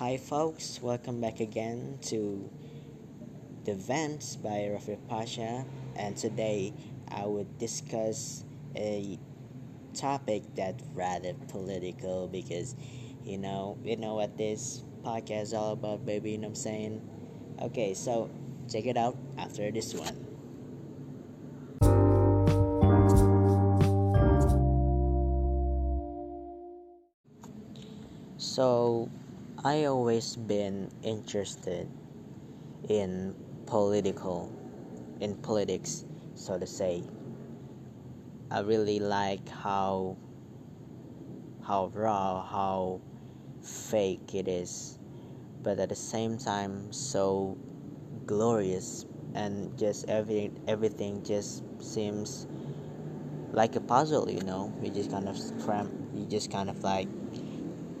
Hi, folks. Welcome back again to The Vents by Rafif Pasha. And today I would discuss a topic that's rather political because you know, you know what this podcast is all about, baby. You know what I'm saying? Okay, so check it out after this one. So, I always been interested in political in politics, so to say. I really like how how raw, how fake it is, but at the same time so glorious and just everything everything just seems like a puzzle, you know. You just kind of cram you just kind of like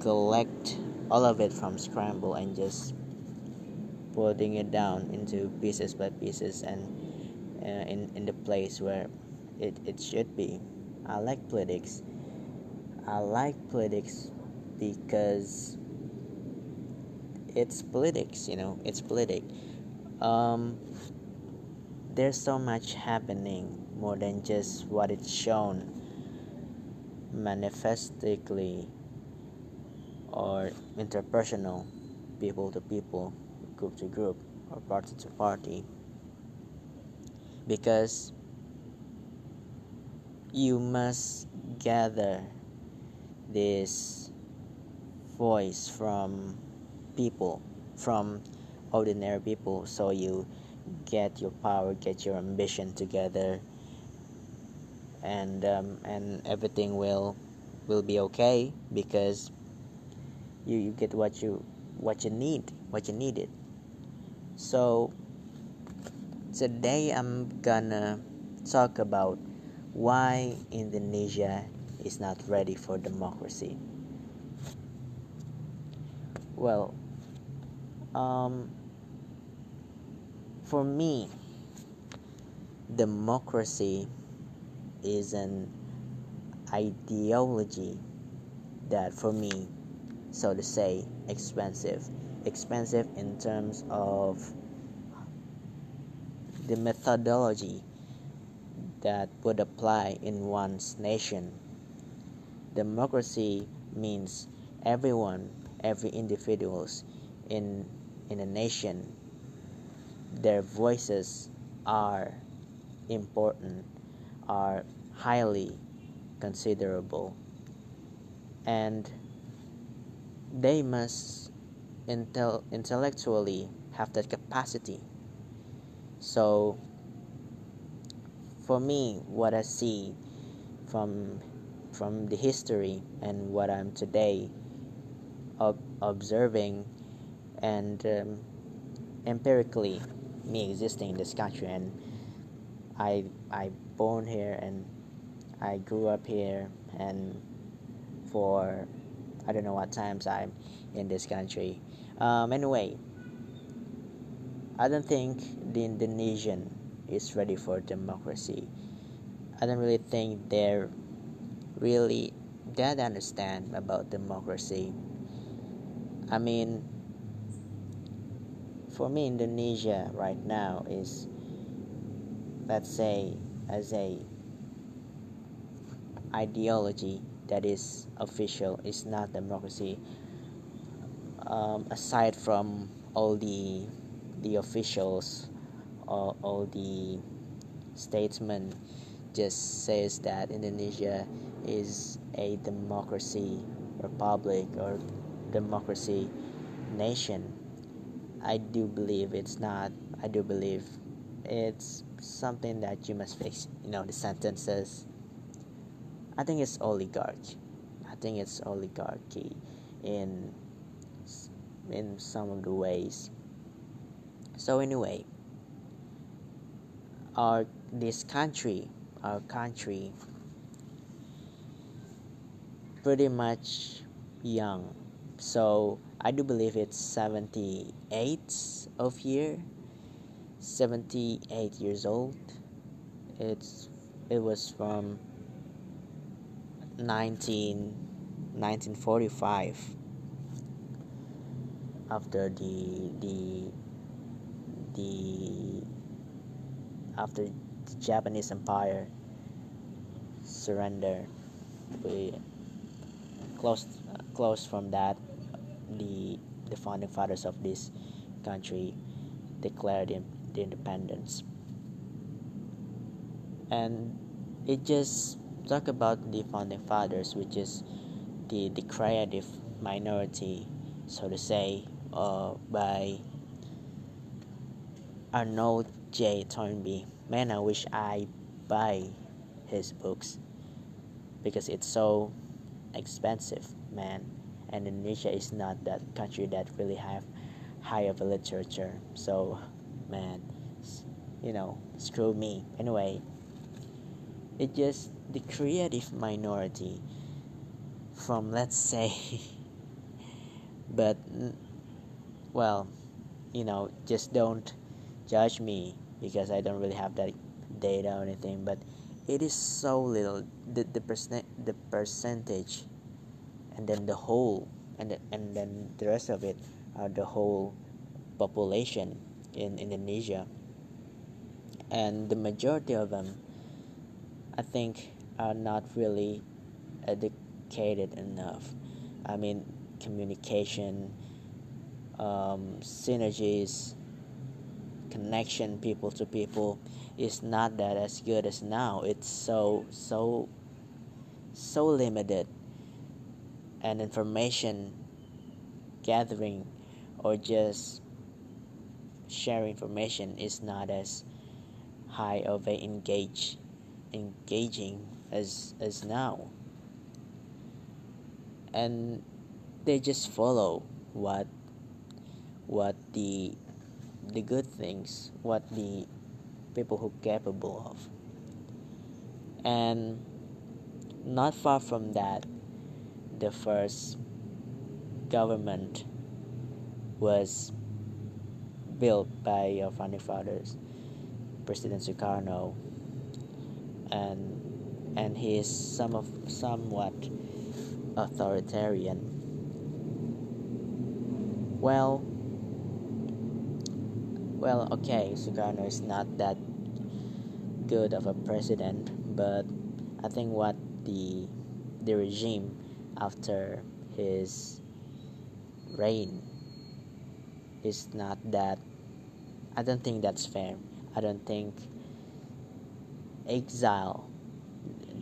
collect all of it from scramble and just putting it down into pieces by pieces and uh, in, in the place where it, it should be. I like politics. I like politics because it's politics, you know, it's politics Um, there's so much happening more than just what it's shown manifestically or interpersonal, people to people, group to group, or party to party. Because you must gather this voice from people, from ordinary people, so you get your power, get your ambition together, and um, and everything will will be okay because you, you get what you what you need what you needed. So today i'm gonna talk about why indonesia is not ready for democracy. Well um, for me democracy is an ideology that for me so to say, expensive. Expensive in terms of the methodology that would apply in one's nation. Democracy means everyone, every individuals in in a nation, their voices are important, are highly considerable, and they must intel- intellectually have that capacity. So, for me, what I see from from the history and what I'm today ob- observing and um, empirically me existing in this country and I I born here and I grew up here and for I don't know what times I'm in this country. Um, anyway, I don't think the Indonesian is ready for democracy. I don't really think they're really that understand about democracy. I mean, for me, Indonesia right now is, let's say, as a ideology that is official is not democracy. Um, aside from all the the officials all, all the statesmen just says that Indonesia is a democracy republic or democracy nation. I do believe it's not. I do believe it's something that you must fix you know the sentences I think it's oligarchy. I think it's oligarchy in in some of the ways. So anyway, our this country, our country, pretty much young. So I do believe it's seventy eight of year, seventy eight years old. It's it was from 19, 1945. after the the the after the Japanese Empire surrender we close close from that the the founding fathers of this country declared the independence and it just talk about the founding fathers which is the the creative minority so to say uh, by Arnold J. Toynbee. Man, I wish I buy his books because it's so expensive, man. And Indonesia is not that country that really have high of a literature. So, man, you know, screw me. Anyway, it just the creative minority from let's say but well you know just don't judge me because I don't really have that data or anything but it is so little the the percent the percentage and then the whole and the, and then the rest of it are the whole population in Indonesia. And the majority of them I think are not really educated enough. I mean communication um, synergies connection people to people is not that as good as now. It's so so so limited. And information gathering or just sharing information is not as high of a engage engaging as as now and they just follow what what the the good things, what the people who capable of. And not far from that, the first government was built by your founding fathers, President Sukarno, and and he is some of somewhat authoritarian. Well, well, okay, Sukarno is not that good of a president, but I think what the the regime after his reign is not that I don't think that's fair. I don't think exile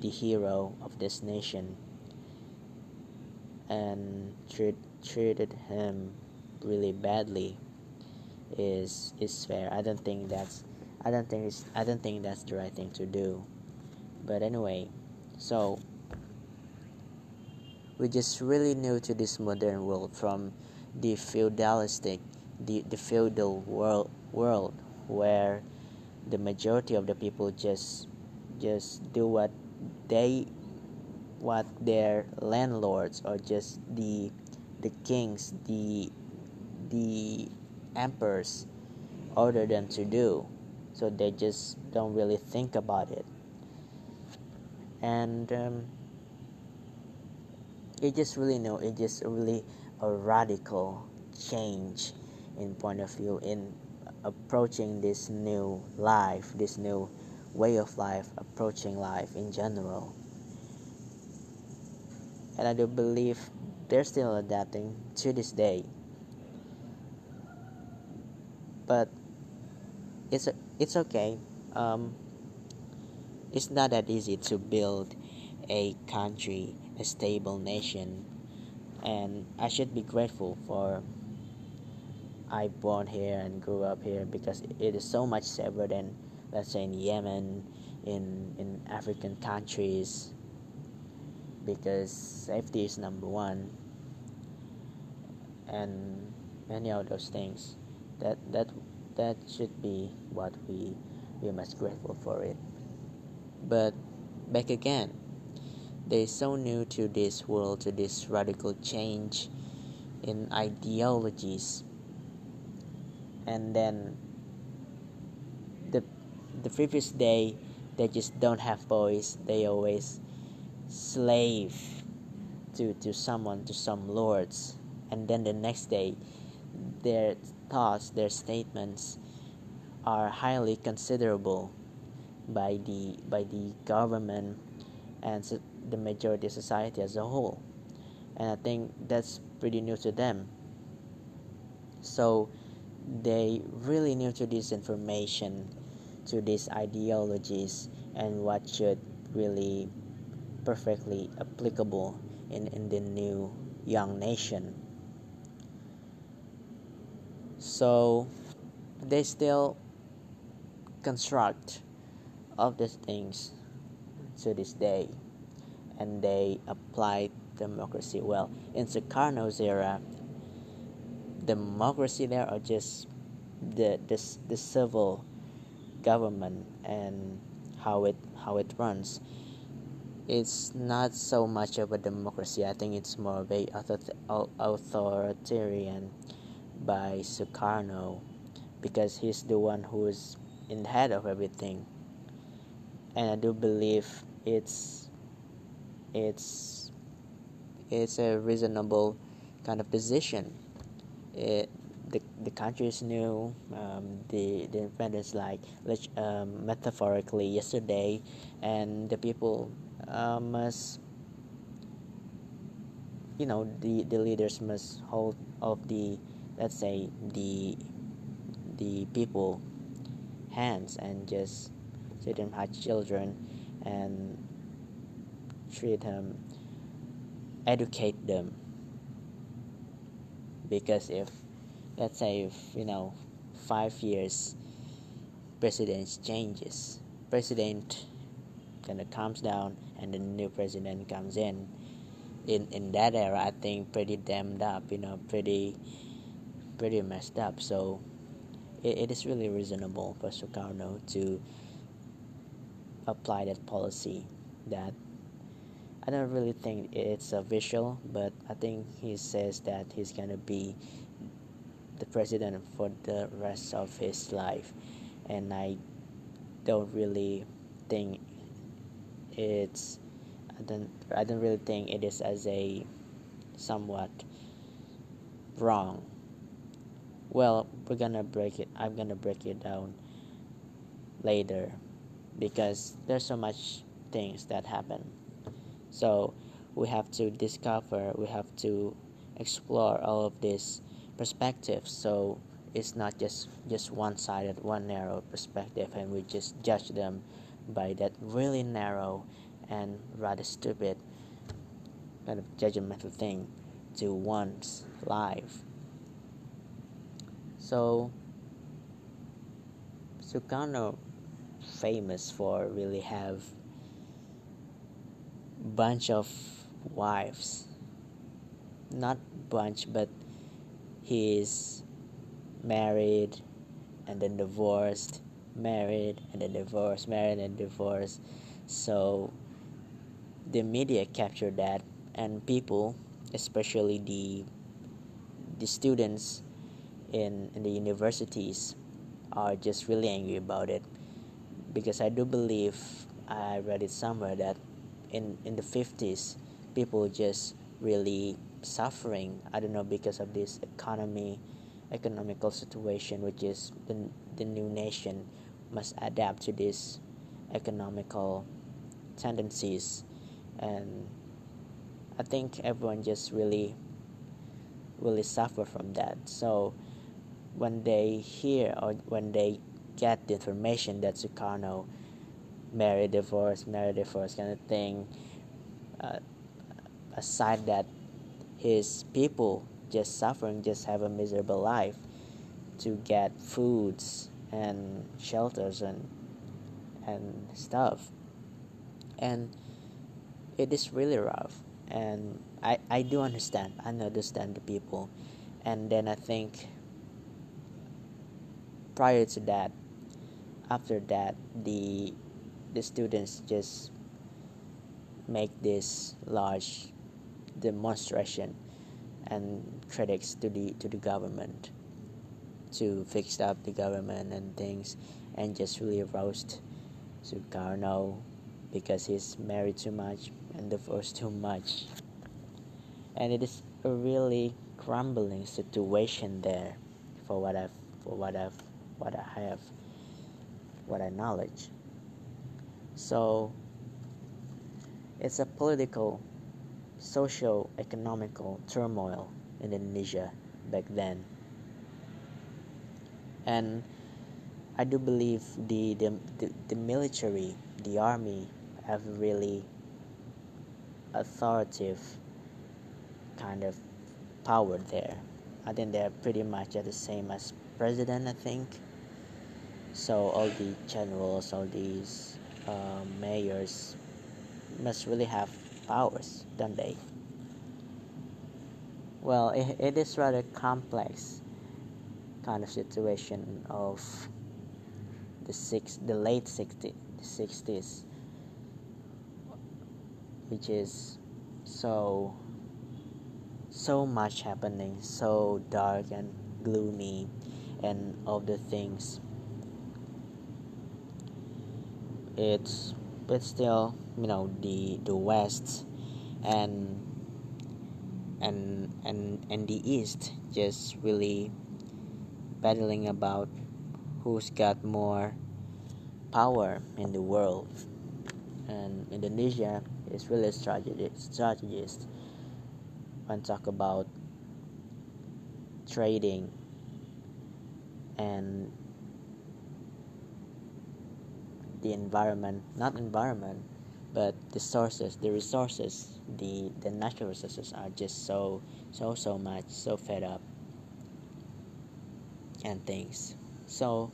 the hero of this nation and treat, treated him really badly is is fair. I don't think that's I don't think it's, I don't think that's the right thing to do. But anyway, so we just really new to this modern world from the feudalistic the, the feudal world world where the majority of the people just just do what they what their landlords or just the the kings the the emperors order them to do. So they just don't really think about it. And um, it just really know it just really a radical change in point of view in approaching this new life this new way of life approaching life in general. And i do believe they're still adapting to this day. But it's it's okay. Um, it's not that easy to build a country, a stable nation, and I should be grateful for I born here and grew up here because it is so much safer than let's say in Yemen, in in African countries. Because safety is number one, and many of those things that that that should be what we we must grateful for it but back again they're so new to this world to this radical change in ideologies and then the previous day they just don't have voice they always slave to to someone to some lords. And then the next day their thoughts, their statements are highly considerable by the by the government and so the majority of society as a whole. And i think that's pretty new to them. So they really new to this information to these ideologies and what should really perfectly applicable in, in the new young nation. So they still construct of these things to this day and they apply democracy well. In Sukarno's era democracy there are just the, the, the civil government and how it how it runs it's not so much of a democracy. I think it's more of a authoritarian by Sukarno because he's the one who's in the head of everything. And I do believe it's it's it's a reasonable kind of position. It the, the country is new um, the the independence like um, metaphorically yesterday and the people uh, must you know the the leaders must hold of the let's say the the people hands and just treat them as children and treat them educate them. Because if let's say you know five years president changes president kind of comes down and the new president comes in in in that era i think pretty damned up you know pretty pretty messed up. So it, it is really reasonable for Sukarno to apply that policy that I don't really think it's official, but I think he says that he's gonna be the president for the rest of his life, and I don't really think it's I don't I don't really think it is as a somewhat wrong. Well we're gonna break it i'm gonna break it down later because there's so much things that happen. So we have to discover we have to explore all of these perspectives so it's not just just one-sided one narrow perspective and we just judge them by that really narrow and rather stupid kind of judgmental thing to one's life. So Sukarno famous for really have bunch of wives. Not bunch but he's married and then divorced married and then divorced married and divorced. So the media captured that and people especially the the students in, in the universities are just really angry about it. Because I do believe I read it somewhere that in, in the 50s people just really suffering I don't know because of this economy economical situation which is the, the new nation must adapt to this economical tendencies. And I think everyone just really really suffer from that. So when they hear or when they get the information that Sukarno married, divorced, married, divorced kind of thing, uh, aside that his people just suffering, just have a miserable life to get foods and shelters and and stuff, and it is really rough. And I I do understand. I understand the people, and then I think prior to that after that the the students just make this large demonstration and critics to the to the government to fix up the government and things and just really roast Sukarno because he's married too much and divorced too much. And it is a really crumbling situation there for what I've for what I've what I have what I knowledge. So it's a political social economical turmoil in Indonesia back then and I do believe the, the, the, the military the army have really authoritative kind of power there. I think they're pretty much at the same as president. I think. So all the generals, all these uh, mayors, must really have powers, don't they? Well, it, it is rather complex kind of situation of the six, the late 60s, 60s, which is so so much happening, so dark and gloomy, and all the things. It's but still, you know, the the West and and and and the East just really battling about who's got more power in the world. And Indonesia is really a strategist when talk about trading and the environment not environment but the sources the resources the the natural resources are just so so so much so fed up and things so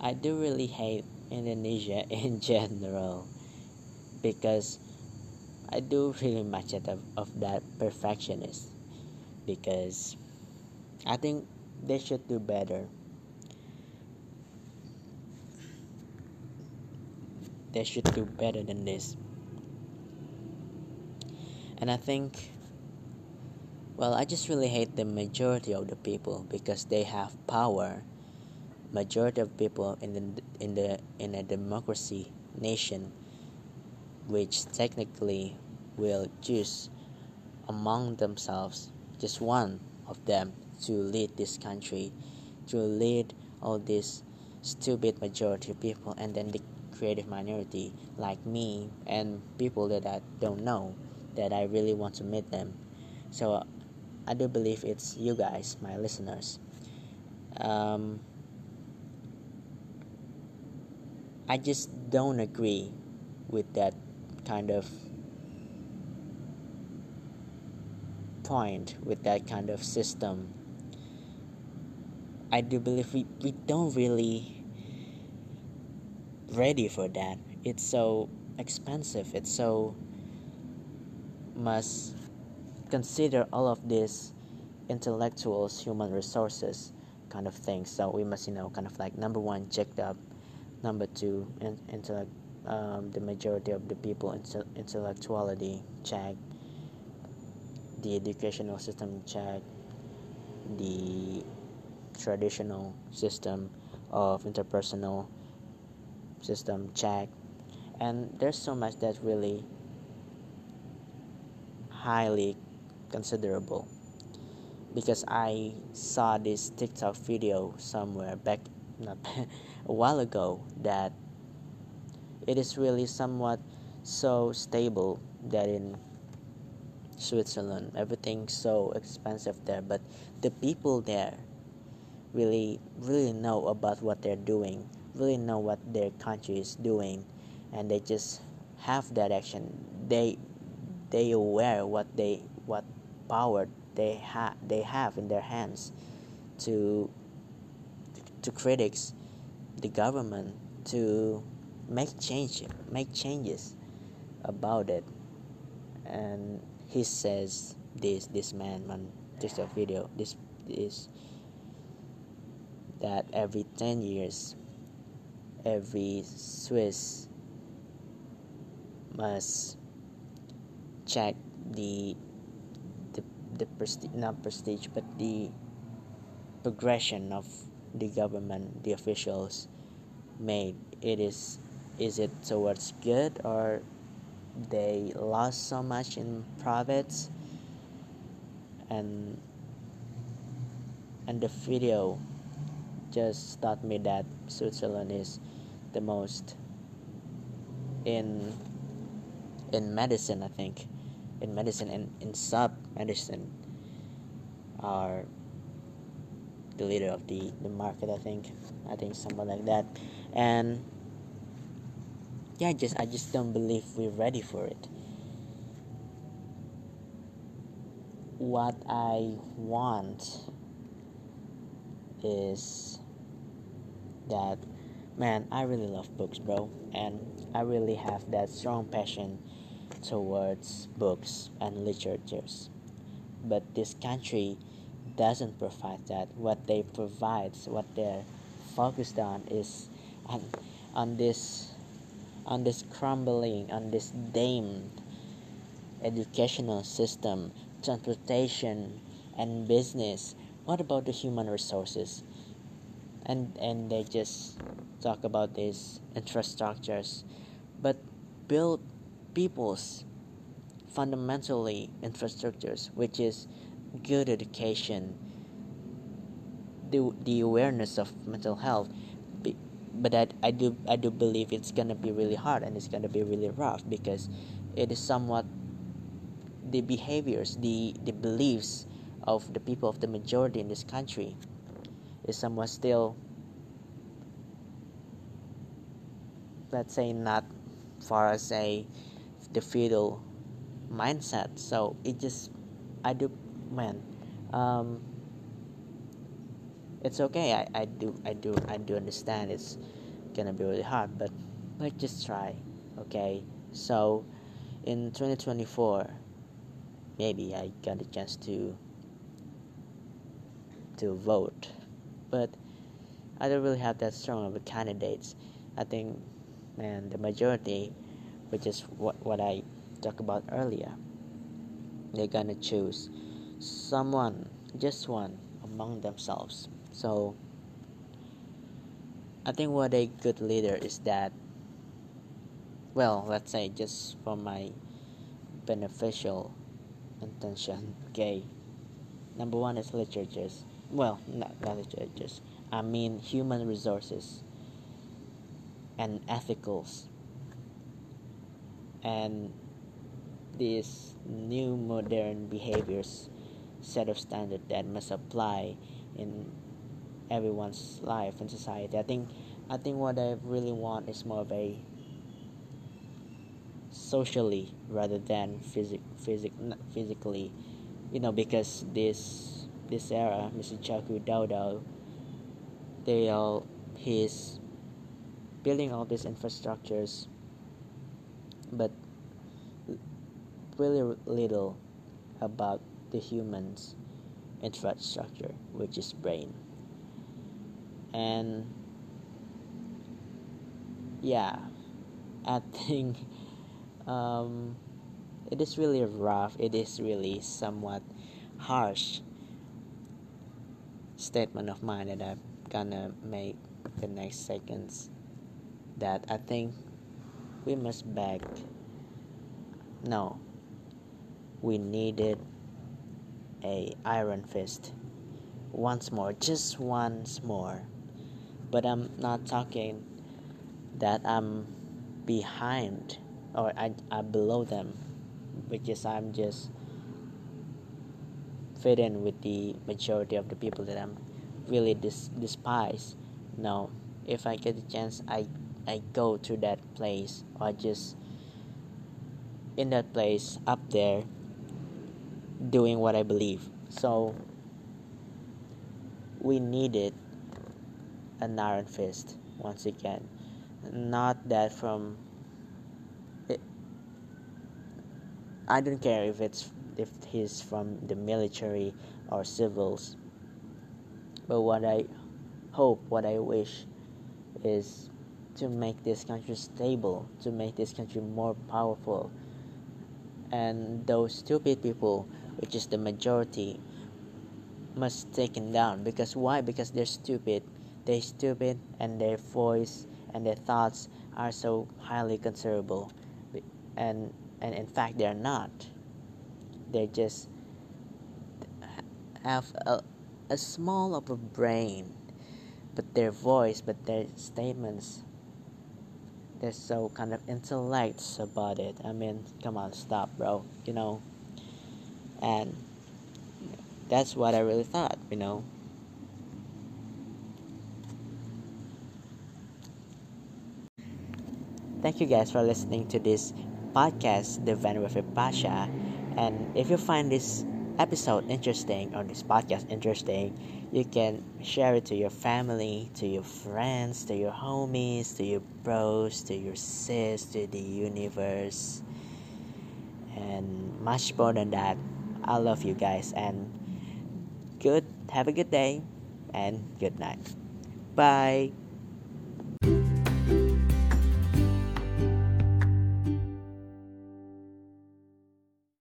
i do really hate indonesia in general because I do really much of, of that perfectionist because I think they should do better. They should do better than this. And I think, well, I just really hate the majority of the people because they have power. Majority of people in the in the in a democracy nation, which technically will choose among themselves just one of them to lead this country, to lead all this stupid majority of people, and then the creative minority like me and people that I don't know that I really want to meet them. So I do believe it's you guys, my listeners. Um, I just don't agree with that kind of point with that kind of system. I do believe we, we don't really ready for that. It's so expensive. It's so must consider all of these intellectuals, human resources kind of things. So we must, you know, kind of like number one, checked up. Number two, in, intellect, um, the majority of the people intellectuality check the educational system check the traditional system of interpersonal system check. And there's so much that's really highly considerable. Because I saw this TikTok video somewhere back not, a while ago that it is really somewhat so stable that in Switzerland. Everything's so expensive there, but the people there really really know about what they're doing, really know what their country is doing, and they just have that action. They they aware what they what power they have they have in their hands to to critics the government to make change make changes about it and he says this this man man a video this is that every 10 years every swiss must check the the, the prestige not prestige but the progression of the government the officials made. It is is it towards good or they lost so much in profits? And and the video just taught me that Switzerland is the most in in medicine I think. In medicine and in sub medicine are the leader of the, the market I think. I think something like that. And yeah just I just don't believe we're ready for it. What I want is that man I really love books bro. And I really have that strong passion towards books and literatures. But this country doesn't provide that. What they provide what they're focused on is on, on this on this crumbling on this damned educational system transportation and business. What about the human resources and and they just talk about these infrastructures. But build people's fundamentally infrastructures which is good education the, the awareness of mental health. But I, I do I do believe it's gonna be really hard and it's gonna be really rough because it is somewhat the behaviors the the beliefs of the people of the majority in this country is somewhat still let's say not far as a the feudal mindset. So it just I do man um, it's okay. I, I do I do I do understand it's gonna be really hard but let's just try okay? So in 2024 maybe I got a chance to to vote but I don't really have that strong of a candidates I think man the majority which is what, what I talked about earlier they're gonna choose someone, just one, among themselves. So I think what a good leader is that, well, let's say just for my beneficial intention, okay. Number one is literatures. Well, not, not. I mean human resources and ethicals and these new modern behaviors set of standard that must apply in everyone's life and society. I think I think what I really want is more of a socially rather than physic, physic, physically, you know, because this this era, Mr. Joko Widodo, they all he's building all these infrastructures, but really little about the human's infrastructure, which is brain. And yeah, I think um, it is really rough. It is really somewhat harsh statement of mine that I'm gonna make the next seconds. That I think we must beg. No, we needed a iron fist once more just once more but i'm not talking that i'm behind or I, i'm below them because i'm just fit in with the majority of the people that i'm really dis- despise no if i get the chance i i go to that place or just in that place up there doing what I believe. So we needed an iron fist once again. Not that from it, I don't care if it's if he's from the military or civils. But what I hope, what I wish is to make this country stable, to make this country more powerful. And those stupid people which is the majority, must taken down. Because why? Because they're stupid. They're stupid, and their voice and their thoughts are so highly considerable, and and in fact they're not. They just have a a small of a brain, but their voice, but their statements, they're so kind of intellects about it. I mean, come on, stop, bro. You know, and that's what I really thought. You know. Thank you guys for listening to this podcast, The Vent with Pasha. And if you find this episode interesting or this podcast interesting, you can share it to your family, to your friends, to your homies, to your bros, to your sis, to the universe. And much more than that, I love you guys and good have a good day and good night. Bye.